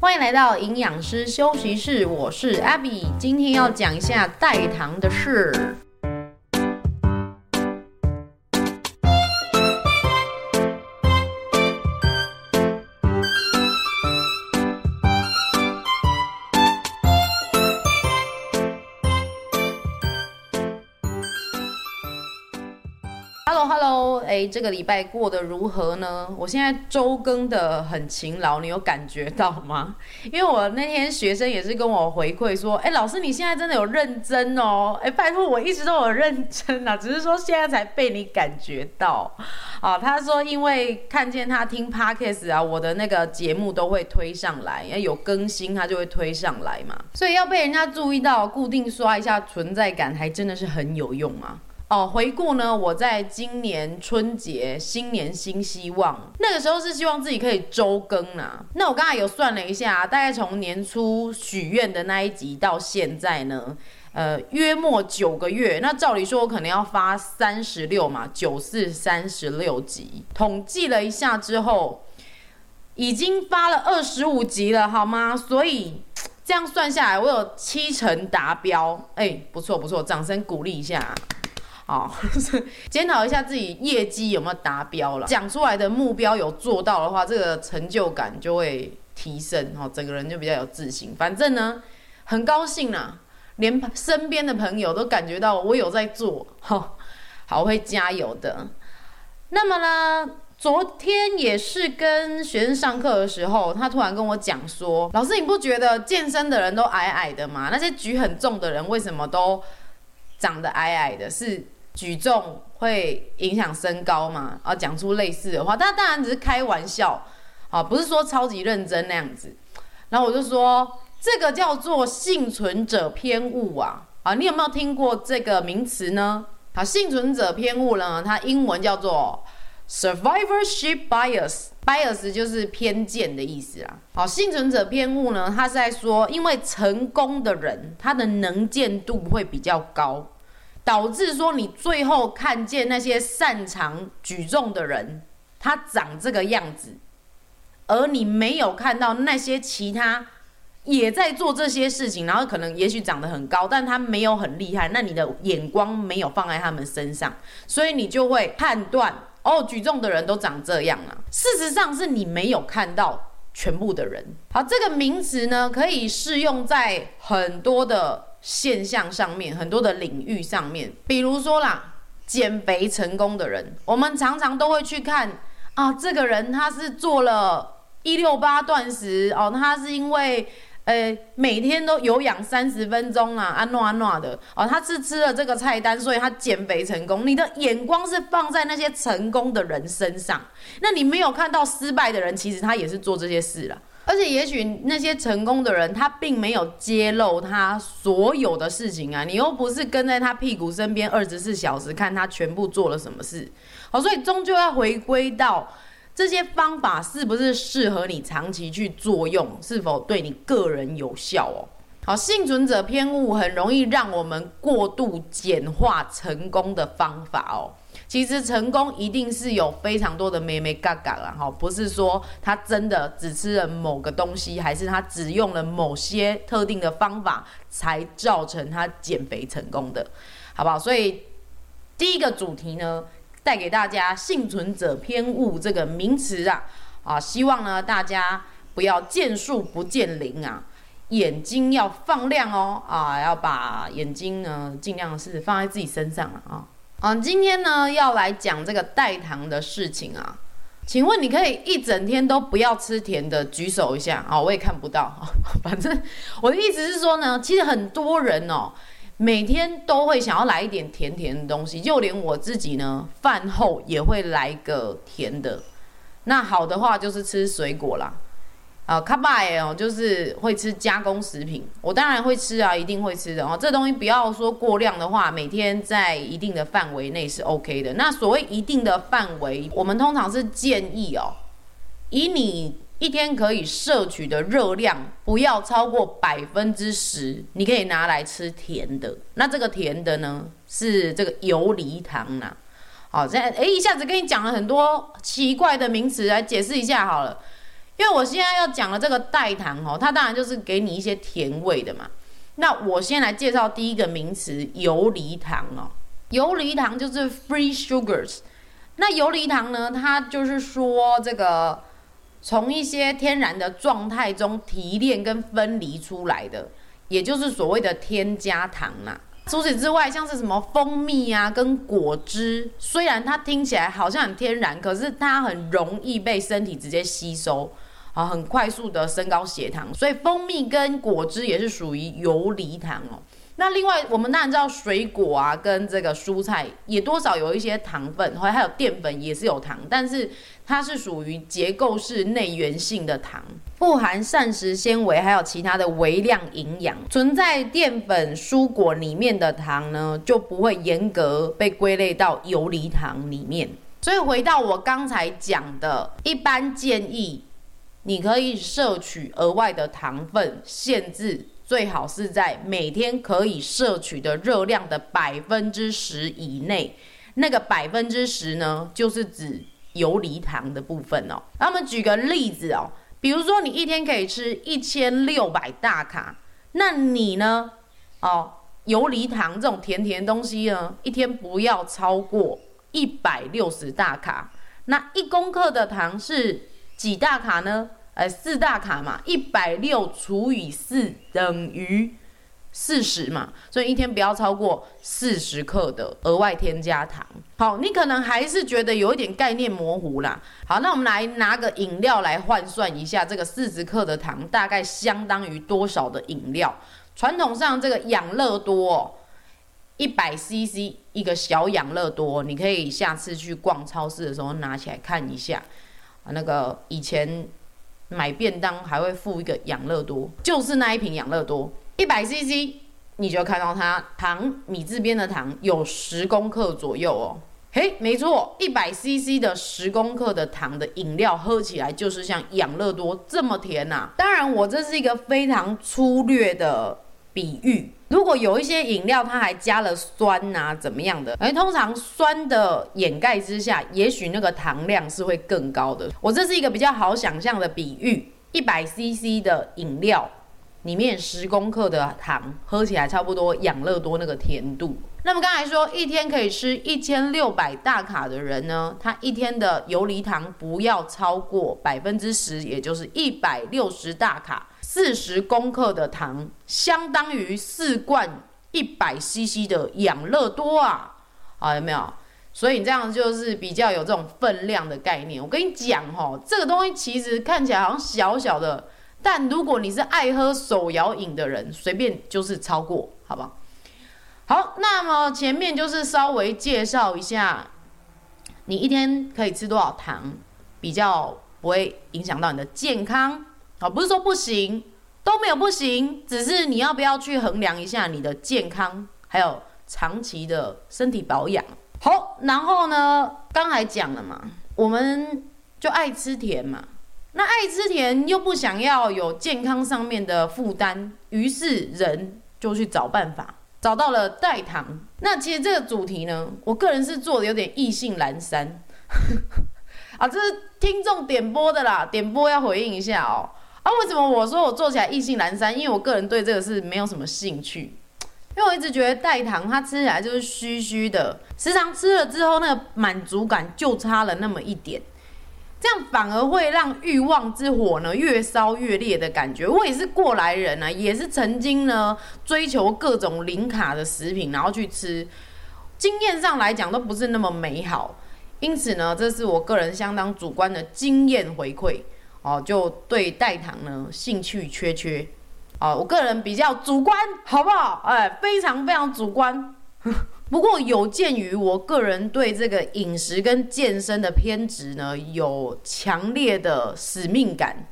欢迎来到营养师休息室，我是 Abby，今天要讲一下代糖的事。哎，这个礼拜过得如何呢？我现在周更的很勤劳，你有感觉到吗？因为我那天学生也是跟我回馈说，哎，老师你现在真的有认真哦，哎，拜托我一直都有认真啊，只是说现在才被你感觉到。啊，他说因为看见他听 Podcast 啊，我的那个节目都会推上来，因为有更新他就会推上来嘛，所以要被人家注意到，固定刷一下存在感，还真的是很有用啊。哦，回顾呢，我在今年春节新年新希望，那个时候是希望自己可以周更啊。那我刚才有算了一下，大概从年初许愿的那一集到现在呢，呃，约莫九个月。那照理说，我可能要发三十六嘛，九四三十六集。统计了一下之后，已经发了二十五集了，好吗？所以这样算下来，我有七成达标。哎，不错不错，掌声鼓励一下。好，检讨一下自己业绩有没有达标了。讲出来的目标有做到的话，这个成就感就会提升，哦，整个人就比较有自信。反正呢，很高兴啊，连身边的朋友都感觉到我有在做，好，好会加油的。那么呢，昨天也是跟学生上课的时候，他突然跟我讲说：“老师，你不觉得健身的人都矮矮的吗？那些举很重的人为什么都长得矮矮的？是？”举重会影响身高嘛？啊，讲出类似的话，但当然只是开玩笑，啊，不是说超级认真那样子。然后我就说，这个叫做幸存者偏误啊，啊，你有没有听过这个名词呢？好，幸存者偏误呢，它英文叫做 survivorship bias，bias 就是偏见的意思啊。好，幸存者偏误呢，它是在说，因为成功的人，他的能见度会比较高。导致说你最后看见那些擅长举重的人，他长这个样子，而你没有看到那些其他也在做这些事情，然后可能也许长得很高，但他没有很厉害，那你的眼光没有放在他们身上，所以你就会判断哦，举重的人都长这样啊。事实上是你没有看到全部的人。好，这个名词呢，可以适用在很多的。现象上面很多的领域上面，比如说啦，减肥成功的人，我们常常都会去看啊，这个人他是做了一六八断食哦，他是因为呃每天都有氧三十分钟啊，安诺安诺的哦，他是吃了这个菜单，所以他减肥成功。你的眼光是放在那些成功的人身上，那你没有看到失败的人，其实他也是做这些事了。而且，也许那些成功的人，他并没有揭露他所有的事情啊。你又不是跟在他屁股身边二十四小时看他全部做了什么事。好，所以终究要回归到这些方法是不是适合你长期去作用，是否对你个人有效哦。好，幸存者偏误很容易让我们过度简化成功的方法哦。其实成功一定是有非常多的眉眉角角啦，哈，不是说他真的只吃了某个东西，还是他只用了某些特定的方法才造成他减肥成功的，好不好？所以第一个主题呢，带给大家幸存者偏误这个名词啊，啊，希望呢大家不要见树不见林啊，眼睛要放亮哦，啊，要把眼睛呢尽量是放在自己身上了啊。嗯，今天呢要来讲这个代糖的事情啊，请问你可以一整天都不要吃甜的，举手一下啊，我也看不到。反正我的意思是说呢，其实很多人哦，每天都会想要来一点甜甜的东西，就连我自己呢，饭后也会来个甜的。那好的话就是吃水果啦。啊，卡巴耶哦，就是会吃加工食品，我当然会吃啊，一定会吃的哦。这东西不要说过量的话，每天在一定的范围内是 OK 的。那所谓一定的范围，我们通常是建议哦，以你一天可以摄取的热量不要超过百分之十，你可以拿来吃甜的。那这个甜的呢，是这个游离糖呐。好，现在哎，一下子跟你讲了很多奇怪的名词，来解释一下好了。因为我现在要讲的这个代糖哦，它当然就是给你一些甜味的嘛。那我先来介绍第一个名词游离糖哦，游离糖就是 free sugars。那游离糖呢，它就是说这个从一些天然的状态中提炼跟分离出来的，也就是所谓的添加糖啦。除此之外，像是什么蜂蜜啊，跟果汁，虽然它听起来好像很天然，可是它很容易被身体直接吸收，啊，很快速的升高血糖，所以蜂蜜跟果汁也是属于游离糖哦。那另外，我们当然知道水果啊，跟这个蔬菜也多少有一些糖分，或还有淀粉也是有糖，但是它是属于结构式内源性的糖，富含膳食纤维，还有其他的微量营养。存在淀粉蔬果里面的糖呢，就不会严格被归类到游离糖里面。所以回到我刚才讲的，一般建议你可以摄取额外的糖分，限制。最好是在每天可以摄取的热量的百分之十以内，那个百分之十呢，就是指游离糖的部分哦。那我们举个例子哦，比如说你一天可以吃一千六百大卡，那你呢，哦，游离糖这种甜甜东西呢，一天不要超过一百六十大卡。那一公克的糖是几大卡呢？呃，四大卡嘛，一百六除以四等于四十嘛，所以一天不要超过四十克的额外添加糖。好，你可能还是觉得有一点概念模糊啦。好，那我们来拿个饮料来换算一下，这个四十克的糖大概相当于多少的饮料？传统上这个养乐多一百 CC 一个小养乐多，你可以下次去逛超市的时候拿起来看一下。啊，那个以前。买便当还会附一个养乐多，就是那一瓶养乐多，一百 CC，你就看到它糖米字边的糖有十公克左右哦。嘿，没错，一百 CC 的十公克的糖的饮料喝起来就是像养乐多这么甜呐、啊。当然，我这是一个非常粗略的比喻。如果有一些饮料它还加了酸呐、怎么样的？哎，通常酸的掩盖之下，也许那个糖量是会更高的。我这是一个比较好想象的比喻：一百 CC 的饮料里面十公克的糖，喝起来差不多养乐多那个甜度。那么刚才说一天可以吃一千六百大卡的人呢，他一天的游离糖不要超过百分之十，也就是一百六十大卡。四十公克的糖相当于四罐一百 CC 的养乐多啊！好，有没有？所以你这样就是比较有这种分量的概念。我跟你讲哦，这个东西其实看起来好像小小的，但如果你是爱喝手摇饮的人，随便就是超过，好不好？好，那么前面就是稍微介绍一下，你一天可以吃多少糖，比较不会影响到你的健康。好，不是说不行，都没有不行，只是你要不要去衡量一下你的健康，还有长期的身体保养。好，然后呢，刚才讲了嘛，我们就爱吃甜嘛，那爱吃甜又不想要有健康上面的负担，于是人就去找办法，找到了代糖。那其实这个主题呢，我个人是做的有点意兴阑珊，啊，这是听众点播的啦，点播要回应一下哦。啊，为什么我说我做起来意兴阑珊？因为我个人对这个是没有什么兴趣，因为我一直觉得代糖它吃起来就是虚虚的，时常吃了之后那个满足感就差了那么一点，这样反而会让欲望之火呢越烧越烈的感觉。我也是过来人啊，也是曾经呢追求各种零卡的食品，然后去吃，经验上来讲都不是那么美好，因此呢，这是我个人相当主观的经验回馈。哦，就对代糖呢兴趣缺缺，哦，我个人比较主观，好不好？哎，非常非常主观。不过有鉴于我个人对这个饮食跟健身的偏执呢，有强烈的使命感，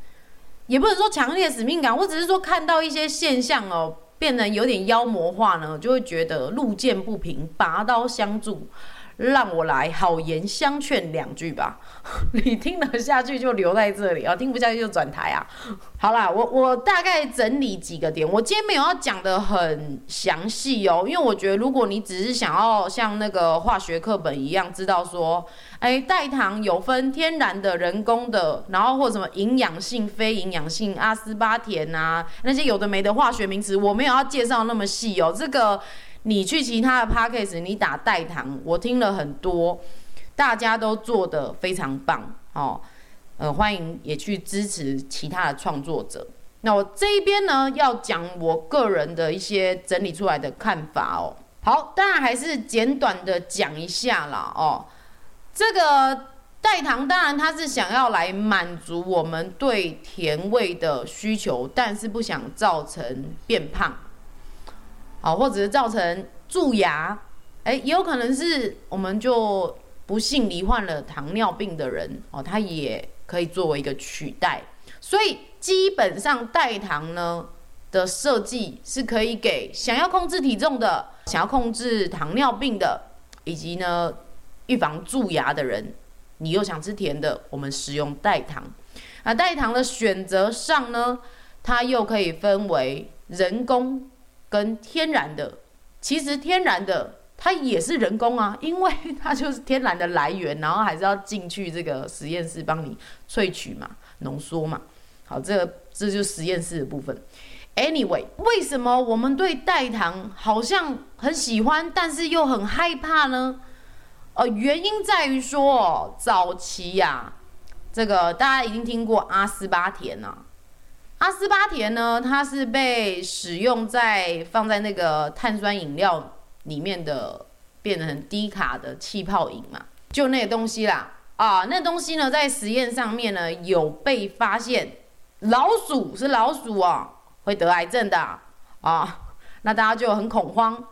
也不能说强烈的使命感，我只是说看到一些现象哦，变得有点妖魔化呢，就会觉得路见不平，拔刀相助。让我来好言相劝两句吧。你听得下去就留在这里啊，听不下去就转台啊。好啦，我我大概整理几个点，我今天没有要讲得很详细哦，因为我觉得如果你只是想要像那个化学课本一样知道说，哎，代糖有分天然的、人工的，然后或什么营养性、非营养性、阿斯巴甜啊，那些有的没的化学名词，我没有要介绍那么细哦，这个。你去其他的 podcast，你打代糖，我听了很多，大家都做得非常棒哦。呃，欢迎也去支持其他的创作者。那我这一边呢，要讲我个人的一些整理出来的看法哦。好，当然还是简短的讲一下啦哦。这个代糖当然它是想要来满足我们对甜味的需求，但是不想造成变胖。好，或者是造成蛀牙，哎，也有可能是我们就不幸罹患了糖尿病的人哦，它也可以作为一个取代。所以基本上代糖呢的设计是可以给想要控制体重的、想要控制糖尿病的，以及呢预防蛀牙的人。你又想吃甜的，我们使用代糖。那代糖的选择上呢，它又可以分为人工。跟天然的，其实天然的它也是人工啊，因为它就是天然的来源，然后还是要进去这个实验室帮你萃取嘛、浓缩嘛。好，这个这就是实验室的部分。Anyway，为什么我们对代糖好像很喜欢，但是又很害怕呢？呃，原因在于说哦，早期呀、这个大家已经听过阿斯巴甜啊。阿斯巴甜呢，它是被使用在放在那个碳酸饮料里面的，变成低卡的气泡饮嘛，就那个东西啦。啊，那东西呢，在实验上面呢，有被发现老鼠是老鼠啊，会得癌症的啊。那大家就很恐慌，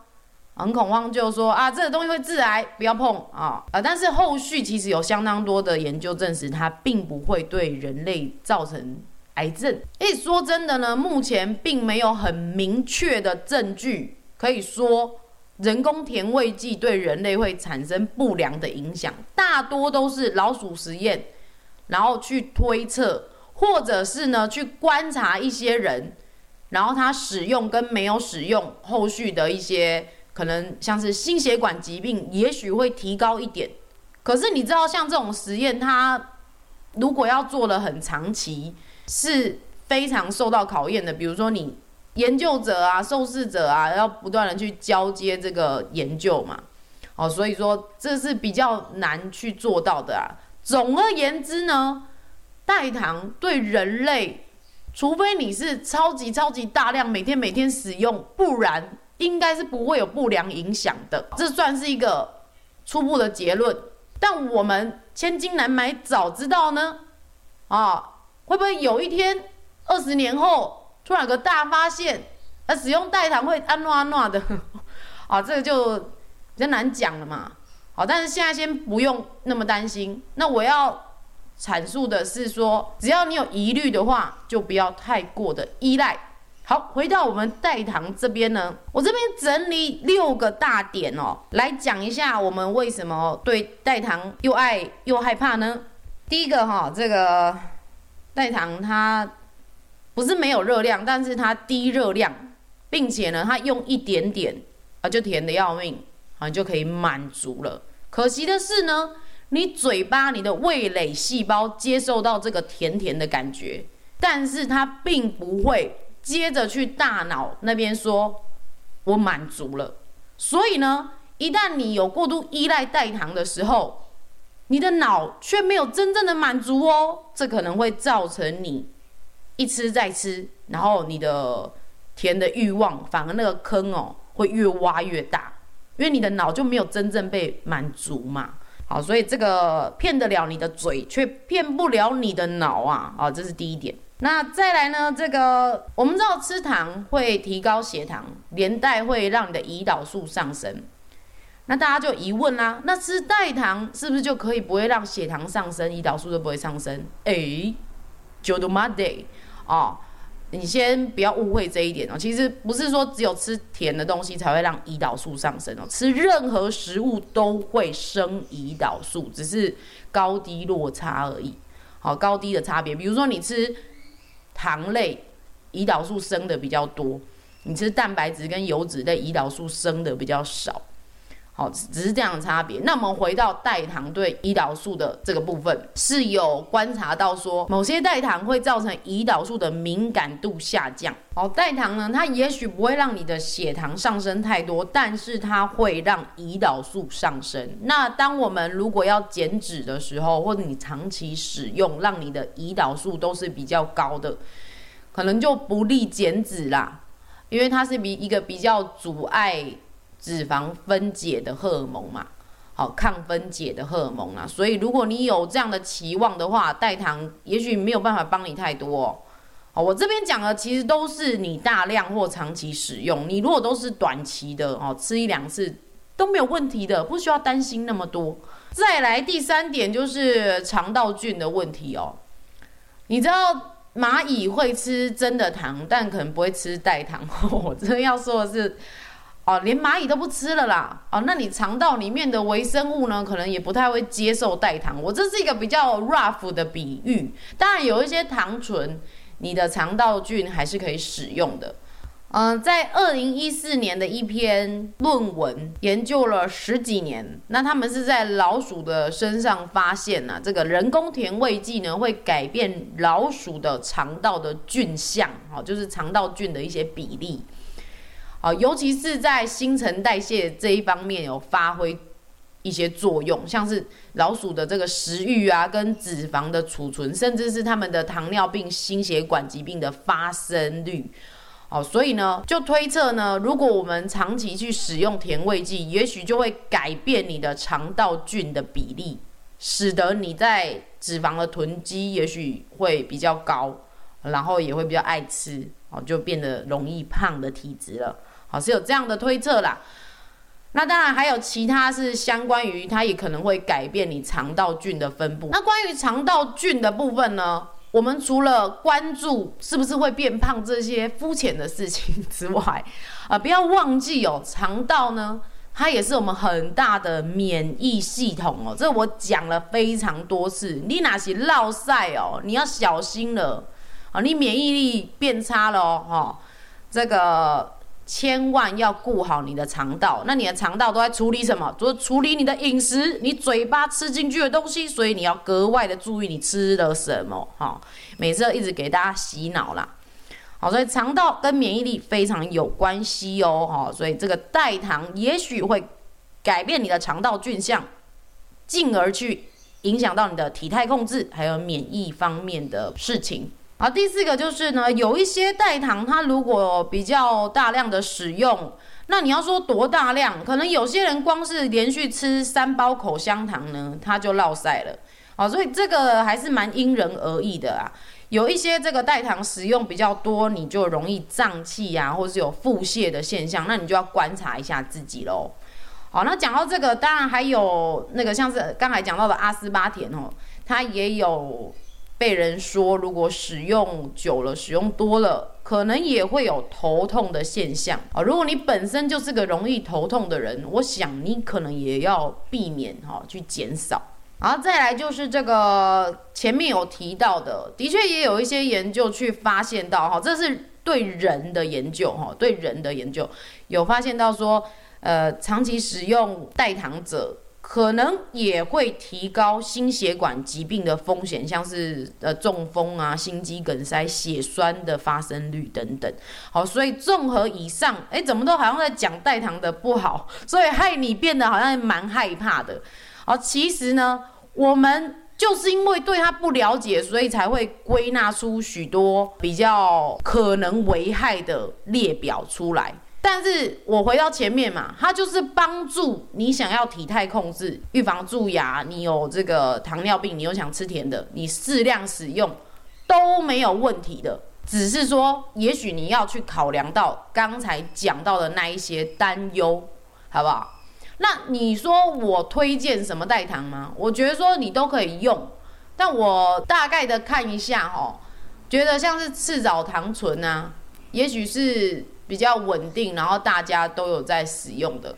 很恐慌，就说啊，这个东西会致癌，不要碰啊啊。但是后续其实有相当多的研究证实，它并不会对人类造成。癌症，诶，说真的呢，目前并没有很明确的证据可以说人工甜味剂对人类会产生不良的影响，大多都是老鼠实验，然后去推测，或者是呢去观察一些人，然后他使用跟没有使用，后续的一些可能像是心血管疾病，也许会提高一点。可是你知道，像这种实验，它如果要做得很长期。是非常受到考验的，比如说你研究者啊、受试者啊，要不断的去交接这个研究嘛，哦，所以说这是比较难去做到的啊。总而言之呢，代糖对人类，除非你是超级超级大量每天每天使用，不然应该是不会有不良影响的。这算是一个初步的结论，但我们千金难买早知道呢，啊。会不会有一天，二十年后突然有个大发现，而使用代糖会安诺安诺的，啊，这个就比较难讲了嘛。好，但是现在先不用那么担心。那我要阐述的是说，只要你有疑虑的话，就不要太过的依赖。好，回到我们代糖这边呢，我这边整理六个大点哦，来讲一下我们为什么对代糖又爱又害怕呢？第一个哈，这个。代糖它不是没有热量，但是它低热量，并且呢，它用一点点啊就甜的要命啊，就可以满足了。可惜的是呢，你嘴巴你的味蕾细胞接受到这个甜甜的感觉，但是它并不会接着去大脑那边说我满足了。所以呢，一旦你有过度依赖代糖的时候，你的脑却没有真正的满足哦，这可能会造成你一吃再吃，然后你的甜的欲望反而那个坑哦会越挖越大，因为你的脑就没有真正被满足嘛。好，所以这个骗得了你的嘴，却骗不了你的脑啊！好，这是第一点。那再来呢？这个我们知道吃糖会提高血糖，连带会让你的胰岛素上升。那大家就疑问啦、那吃代糖是不是就可以不会让血糖上升，胰岛素就不会上升？哎，就都妈的哦，你先不要误会这一点哦，其实不是说只有吃甜的东西才会让胰岛素上升哦，吃任何食物都会升胰岛素，只是高低落差而已。好，高低的差别，比如说你吃糖类，胰岛素升的比较多；你吃蛋白质跟油脂类，胰岛素升的比较少。好，只是这样的差别。那我们回到代糖对胰岛素的这个部分，是有观察到说，某些代糖会造成胰岛素的敏感度下降。好，代糖呢，它也许不会让你的血糖上升太多，但是它会让胰岛素上升。那当我们如果要减脂的时候，或者你长期使用，让你的胰岛素都是比较高的，可能就不利减脂啦，因为它是比一个比较阻碍。脂肪分解的荷尔蒙嘛，好，抗分解的荷尔蒙啊，所以如果你有这样的期望的话，代糖也许没有办法帮你太多哦。好，我这边讲的其实都是你大量或长期使用，你如果都是短期的哦，吃一两次都没有问题的，不需要担心那么多。再来第三点就是肠道菌的问题哦，你知道蚂蚁会吃真的糖，但可能不会吃代糖。我真的要说的是。哦，连蚂蚁都不吃了啦！哦，那你肠道里面的微生物呢，可能也不太会接受代糖。我这是一个比较 rough 的比喻。当然，有一些糖醇，你的肠道菌还是可以使用的。嗯、在二零一四年的一篇论文，研究了十几年，那他们是在老鼠的身上发现呢、这个人工甜味剂呢，会改变老鼠的肠道的菌相，哦，就是肠道菌的一些比例。啊，尤其是在新陈代谢这一方面有发挥一些作用，像是老鼠的这个食欲啊，跟脂肪的储存，甚至是他们的糖尿病、心血管疾病的发生率。哦，所以呢，就推测呢，如果我们长期去使用甜味剂，也许就会改变你的肠道菌的比例，使得你在脂肪的囤积也许会比较高，然后也会比较爱吃，哦，就变得容易胖的体质了。好，是有这样的推测啦。那当然还有其他是相关于它也可能会改变你肠道菌的分布。那关于肠道菌的部分呢，我们除了关注是不是会变胖这些肤浅的事情之外，啊、不要忘记哦，肠道呢，它也是我们很大的免疫系统哦。这我讲了非常多次，你哪些落晒哦，你要小心了啊，你免疫力变差了哦，哦这个。千万要顾好你的肠道，那你的肠道都在处理什么？就是处理你的饮食，你嘴巴吃进去的东西，所以你要格外的注意你吃了什么。哈，每次一直给大家洗脑啦。好，所以肠道跟免疫力非常有关系哦。哈，所以这个代糖也许会改变你的肠道菌相，进而去影响到你的体态控制，还有免疫方面的事情。好，第四个就是呢，有一些代糖，它如果比较大量的使用，那你要说多大量，可能有些人光是连续吃三包口香糖呢，他就落赛了。好，所以这个还是蛮因人而异的啊。有一些这个代糖使用比较多，你就容易胀气呀，或是有腹泻的现象，那你就要观察一下自己喽。好，那讲到这个，当然还有那个像是刚才讲到的阿斯巴甜哦，它也有。被人说，如果使用久了、使用多了，可能也会有头痛的现象啊。如果你本身就是个容易头痛的人，我想你可能也要避免哈，去减少。然后再来就是这个前面有提到的，的确也有一些研究去发现到哈，这是对人的研究哈，对人的研究有发现到说，呃，长期使用代糖者。可能也会提高心血管疾病的风险，像是呃中风啊、心肌梗塞、血栓的发生率等等。好，所以综合以上，哎，怎么都好像在讲代糖的不好，所以害你变得好像蛮害怕的。好，其实呢，我们就是因为对它不了解，所以才会归纳出许多比较可能危害的列表出来。但是我回到前面嘛，它就是帮助你想要体态控制、预防蛀牙，你有这个糖尿病，你又想吃甜的，你适量使用都没有问题的。只是说，也许你要去考量到刚才讲到的那一些担忧，好不好？那你说我推荐什么代糖吗？我觉得说你都可以用，但我大概的看一下哦。觉得像是赤藻糖醇啊，也许是比较稳定，然后大家都有在使用的。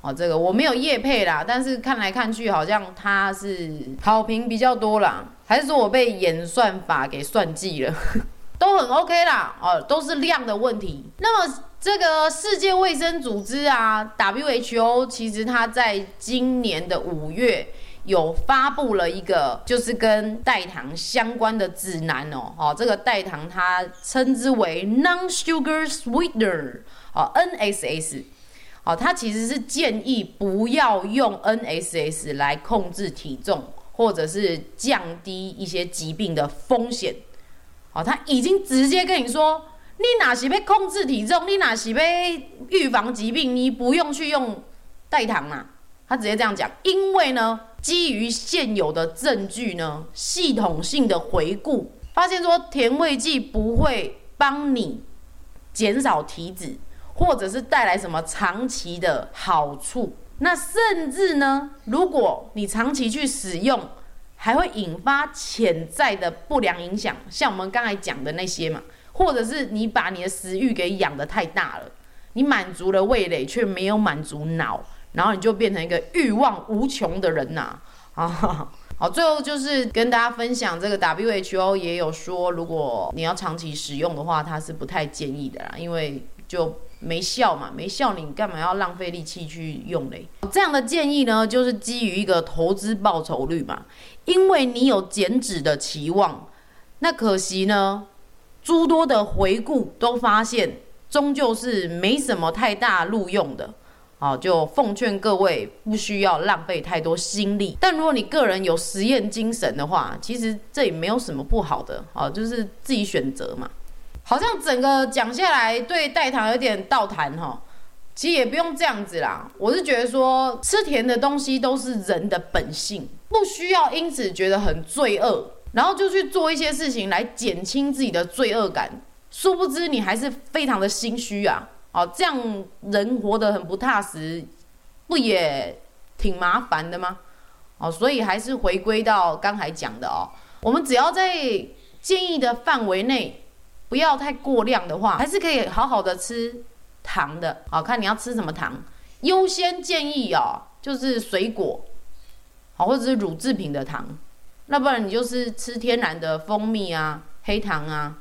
哦，这个我没有业配啦，但是看来看去好像它是好评比较多啦，还是说我被演算法给算计了？都很 OK 啦，哦，都是量的问题。那么这个世界卫生组织啊，WHO，其实它在今年的五月有发布了一个，就是跟代糖相关的指南哦，哦，这个代糖它称之为 Non-Sugar Sweetener，哦，NSS。好，它其实是建议不要用 NSS 来控制体重，或者是降低一些疾病的风险。好，他已经直接跟你说，你哪是被控制体重，你哪是被预防疾病，你不用去用代糖啊。他直接这样讲，因为呢，基于现有的证据呢，系统性的回顾发现说，甜味剂不会帮你减少体脂。或者是带来什么长期的好处？那甚至呢，如果你长期去使用，还会引发潜在的不良影响，像我们刚才讲的那些嘛，或者是你把你的食欲给养得太大了，你满足了味蕾却没有满足脑，然后你就变成一个欲望无穷的人呐！啊，好，最后就是跟大家分享，这个 WHO 也有说，如果你要长期使用的话，它是不太建议的啦，因为就。没效嘛，没效，你干嘛要浪费力气去用嘞？这样的建议呢，就是基于一个投资报酬率嘛，因为你有减脂的期望，那可惜呢，诸多的回顾都发现，终究是没什么太大路用的。好，就奉劝各位不需要浪费太多心力。但如果你个人有实验精神的话，其实这也没有什么不好的，好，就是自己选择嘛。好像整个讲下来，对代糖有点倒谈哈。其实也不用这样子啦。我是觉得说，吃甜的东西都是人的本性，不需要因此觉得很罪恶，然后就去做一些事情来减轻自己的罪恶感。殊不知你还是非常的心虚啊。哦，这样人活得很不踏实，不也挺麻烦的吗？哦，所以还是回归到刚才讲的哦，我们只要在建议的范围内。不要太过量的话，还是可以好好的吃糖的。好，看你要吃什么糖，优先建议哦，就是水果，好，或者是乳制品的糖。那不然你就是吃天然的蜂蜜啊、黑糖啊，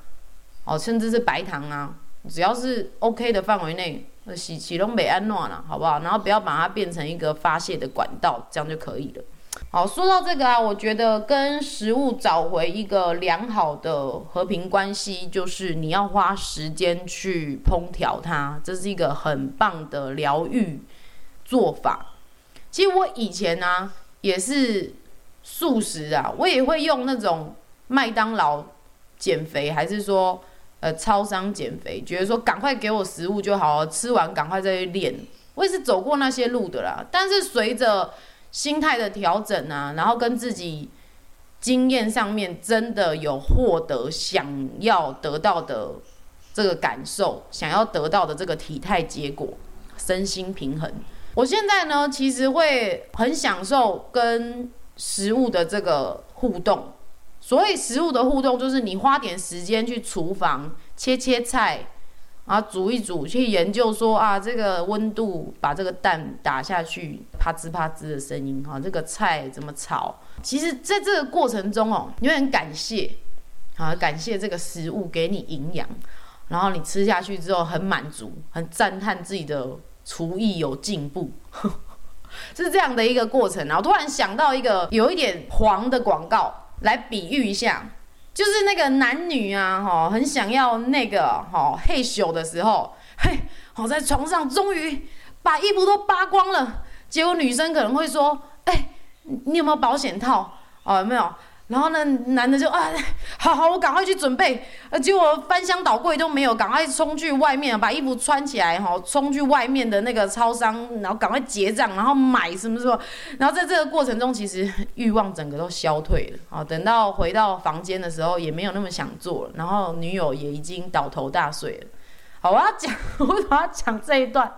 哦，甚至是白糖啊，只要是 OK 的范围内，洗洗东北安诺了，好不好？然后不要把它变成一个发泄的管道，这样就可以了。好，说到这个啊，我觉得跟食物找回一个良好的和平关系，就是你要花时间去烹调它，这是一个很棒的疗愈做法。其实我以前呢、啊、也是素食啊，我也会用那种麦当劳减肥，还是说呃超商减肥，觉得说赶快给我食物就好，吃完赶快再去练。我也是走过那些路的啦，但是随着心态的调整啊，然后跟自己经验上面真的有获得想要得到的这个感受，想要得到的这个体态结果，身心平衡。我现在呢，其实会很享受跟食物的这个互动。所以食物的互动，就是你花点时间去厨房切切菜。啊煮一煮，去研究说啊，这个温度把这个蛋打下去，啪吱啪吱的声音哈，这个菜怎么炒？其实在这个过程中哦，你会很感谢，啊，感谢这个食物给你营养，然后你吃下去之后很满足，很赞叹自己的厨艺有进步，是这样的一个过程。然后突然想到一个有一点黄的广告来比喻一下。就是那个男女啊，哈，很想要那个哈，嘿咻的时候，嘿，我在床上终于把衣服都扒光了，结果女生可能会说，哎，你有没有保险套？哦，有没有？然后呢，男的就啊，好好，我赶快去准备。呃，结果翻箱倒柜都没有，赶快冲去外面把衣服穿起来，哈，冲去外面的那个超商，然后赶快结账，然后买什么什么。然后在这个过程中，其实欲望整个都消退了。啊，等到回到房间的时候，也没有那么想做了。然后女友也已经倒头大睡了。好，我要讲，我要讲这一段。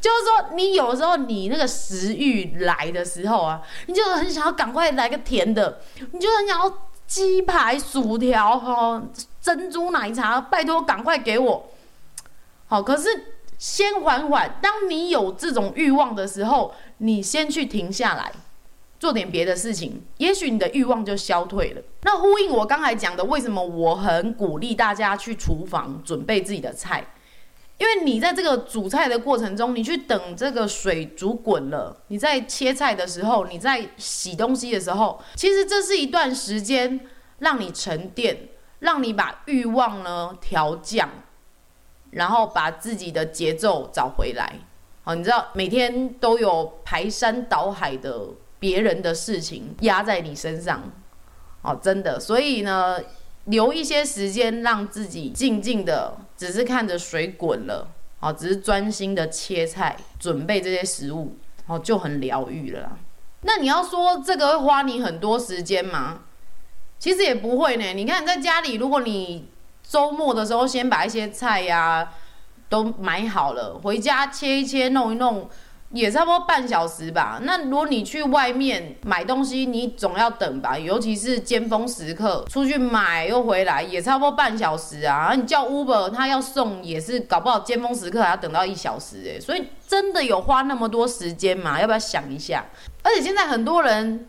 就是说，你有时候你那个食欲来的时候啊，你就很想要赶快来个甜的，你就很想要鸡排、薯条哈，珍珠奶茶，拜托赶快给我。好，可是先缓缓，当你有这种欲望的时候，你先去停下来，做点别的事情，也许你的欲望就消退了。那呼应我刚才讲的，为什么我很鼓励大家去厨房准备自己的菜？因为你在这个煮菜的过程中，你去等这个水煮滚了，你在切菜的时候，你在洗东西的时候，其实这是一段时间让你沉淀，让你把欲望呢调降，然后把自己的节奏找回来。好，你知道每天都有排山倒海的别人的事情压在你身上，哦，真的，所以呢。留一些时间让自己静静的，只是看着水滚了，哦，只是专心的切菜，准备这些食物，哦，就很疗愈了啦。那你要说这个会花你很多时间吗？其实也不会呢。你看在家里，如果你周末的时候先把一些菜呀、都买好了，回家切一切，弄一弄。也差不多半小时吧。那如果你去外面买东西，你总要等吧，尤其是尖峰时刻，出去买又回来，也差不多半小时啊。你叫 Uber，他要送也是搞不好尖峰时刻还要等到一小时诶。所以真的有花那么多时间嘛？要不要想一下？而且现在很多人。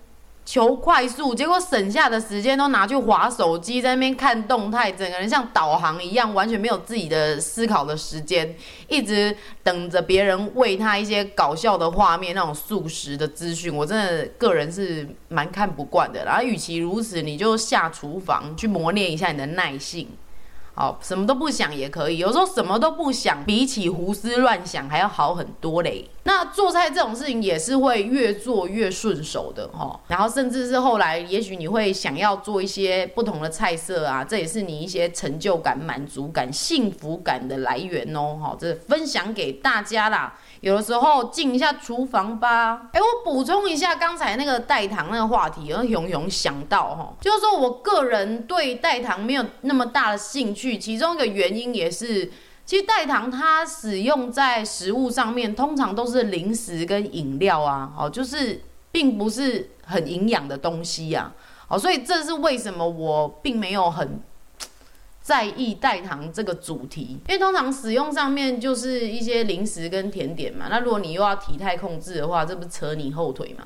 求快速，结果省下的时间都拿去划手机，在那边看动态，整个人像导航一样，完全没有自己的思考的时间，一直等着别人喂他一些搞笑的画面，那种速食的资讯，我真的个人是蛮看不惯的。然后，与其如此，你就下厨房去磨练一下你的耐性。好，什么都不想也可以。有时候什么都不想，比起胡思乱想还要好很多嘞。那做菜这种事情也是会越做越顺手的哈。然后甚至是后来，也许你会想要做一些不同的菜色啊，这也是你一些成就感、满足感、幸福感的来源哦。好，这分享给大家啦。有的时候进一下厨房吧。哎，我补充一下刚才那个代糖那个话题，而勇勇想到哈，就是说我个人对代糖没有那么大的兴趣，其中一个原因也是，其实代糖它使用在食物上面，通常都是零食跟饮料啊，哦，就是并不是很营养的东西呀，哦，所以这是为什么我并没有很。在意代糖这个主题，因为通常使用上面就是一些零食跟甜点嘛。那如果你又要体态控制的话，这不扯你后腿吗？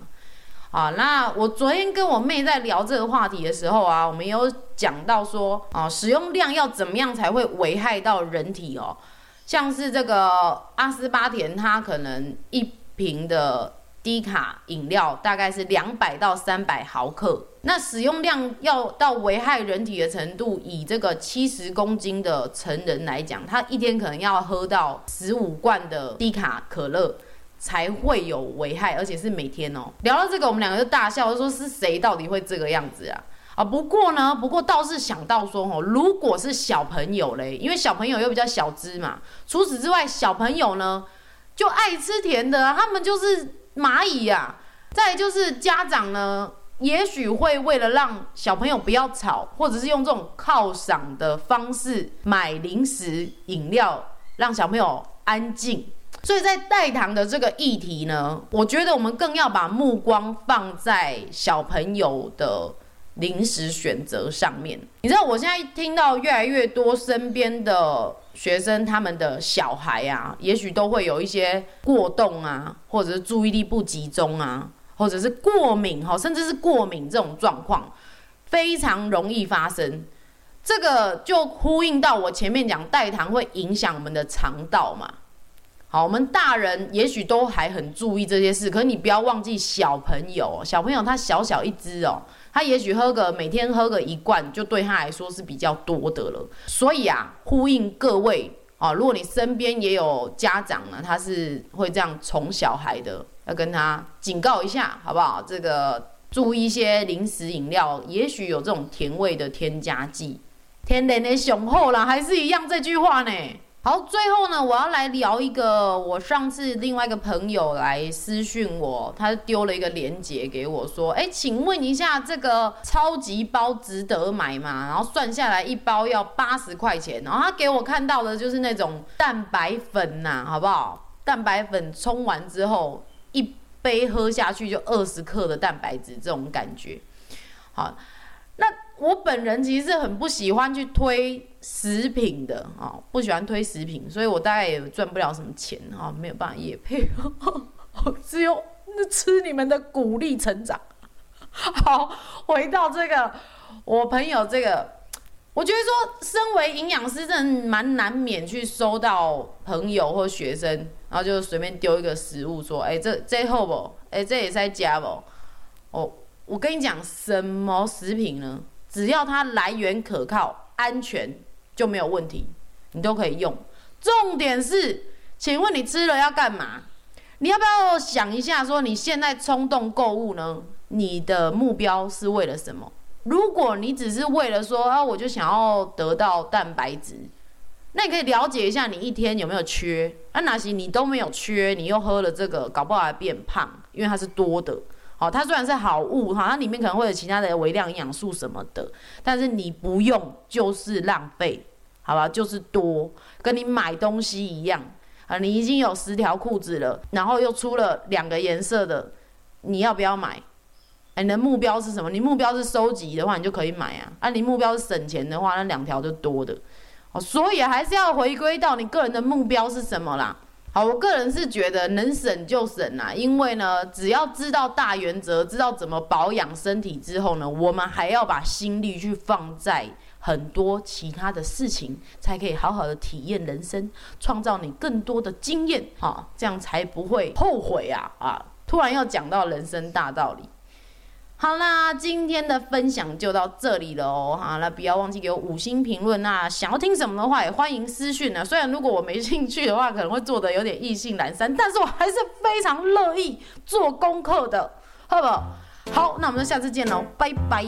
啊，那我昨天跟我妹在聊这个话题的时候啊，我们有讲到说啊，使用量要怎么样才会危害到人体哦？像是这个阿斯巴甜，它可能一瓶的。低卡饮料大概是两百到三百毫克，那使用量要到危害人体的程度，以这个七十公斤的成人来讲，他一天可能要喝到十五罐的低卡可乐才会有危害，而且是每天哦。聊到这个，我们两个就大笑，说是谁到底会这个样子啊？啊，不过呢，不过倒是想到说哦，如果是小朋友嘞，因为小朋友又比较小只嘛，除此之外，小朋友呢就爱吃甜的，他们就是。蚂蚁呀、啊，再就是家长呢，也许会为了让小朋友不要吵，或者是用这种犒赏的方式买零食饮料，让小朋友安静。所以在代糖的这个议题呢，我觉得我们更要把目光放在小朋友的零食选择上面。你知道，我现在听到越来越多身边的。学生他们的小孩啊，也许都会有一些过动啊，或者是注意力不集中啊，或者是过敏哈，甚至是过敏这种状况，非常容易发生。这个就呼应到我前面讲代糖会影响我们的肠道嘛。好，我们大人也许都还很注意这些事，可是你不要忘记小朋友，小朋友他小小一只哦。他也许喝个每天喝个一罐，就对他来说是比较多的了。所以啊，呼应各位啊，如果你身边也有家长呢，他是会这样宠小孩的，要跟他警告一下，好不好？这个注意一些零食饮料，也许有这种甜味的添加剂。天然的雄厚啦，还是一样这句话呢。好，最后呢，我要来聊一个，我上次另外一个朋友来私讯我，他丢了一个链接给我，说，哎，请问一下，这个超级包值得买吗？然后算下来一包要八十块钱，然后他给我看到的就是那种蛋白粉呐，好不好？蛋白粉冲完之后，一杯喝下去就二十克的蛋白质，这种感觉，好。我本人其实是很不喜欢去推食品的啊，不喜欢推食品，所以我大概也赚不了什么钱啊，没有办法也配，只有吃你们的鼓励成长。好，回到这个，我朋友这个，我觉得说，身为营养师，真的蛮难免去收到朋友或学生，然后就随便丢一个食物，说，哎，这这好不？哎，这也在加不？哦，我跟你讲，什么食品呢？只要它来源可靠、安全，就没有问题，你都可以用。重点是，请问你吃了要干嘛？你要不要想一下，说你现在冲动购物呢？你的目标是为了什么？如果你只是为了说啊，我就想要得到蛋白质，那你可以了解一下你一天有没有缺。啊，哪些你都没有缺，你又喝了这个，搞不好还变胖，因为它是多的。哦，它虽然是好物哈，它里面可能会有其他的微量营养素什么的，但是你不用就是浪费，好吧？就是多，跟你买东西一样啊。你已经有十条裤子了，然后又出了两个颜色的，你要不要买？哎，你的目标是什么？你目标是收集的话，你就可以买啊。啊，你目标是省钱的话，那两条就多的。哦，所以还是要回归到你个人的目标是什么啦。好，我个人是觉得能省就省啦，因为呢，只要知道大原则，知道怎么保养身体之后呢，我们还要把心力去放在很多其他的事情，才可以好好的体验人生，创造你更多的经验，哈，这样才不会后悔啊啊！突然要讲到人生大道理。好啦，今天的分享就到这里了哦。好了，不要忘记给我五星评论。那想要听什么的话，也欢迎私讯呢。虽然如果我没兴趣的话，可能会做的有点意兴阑珊，但是我还是非常乐意做功课的，好不好？好，那我们就下次见喽，拜拜。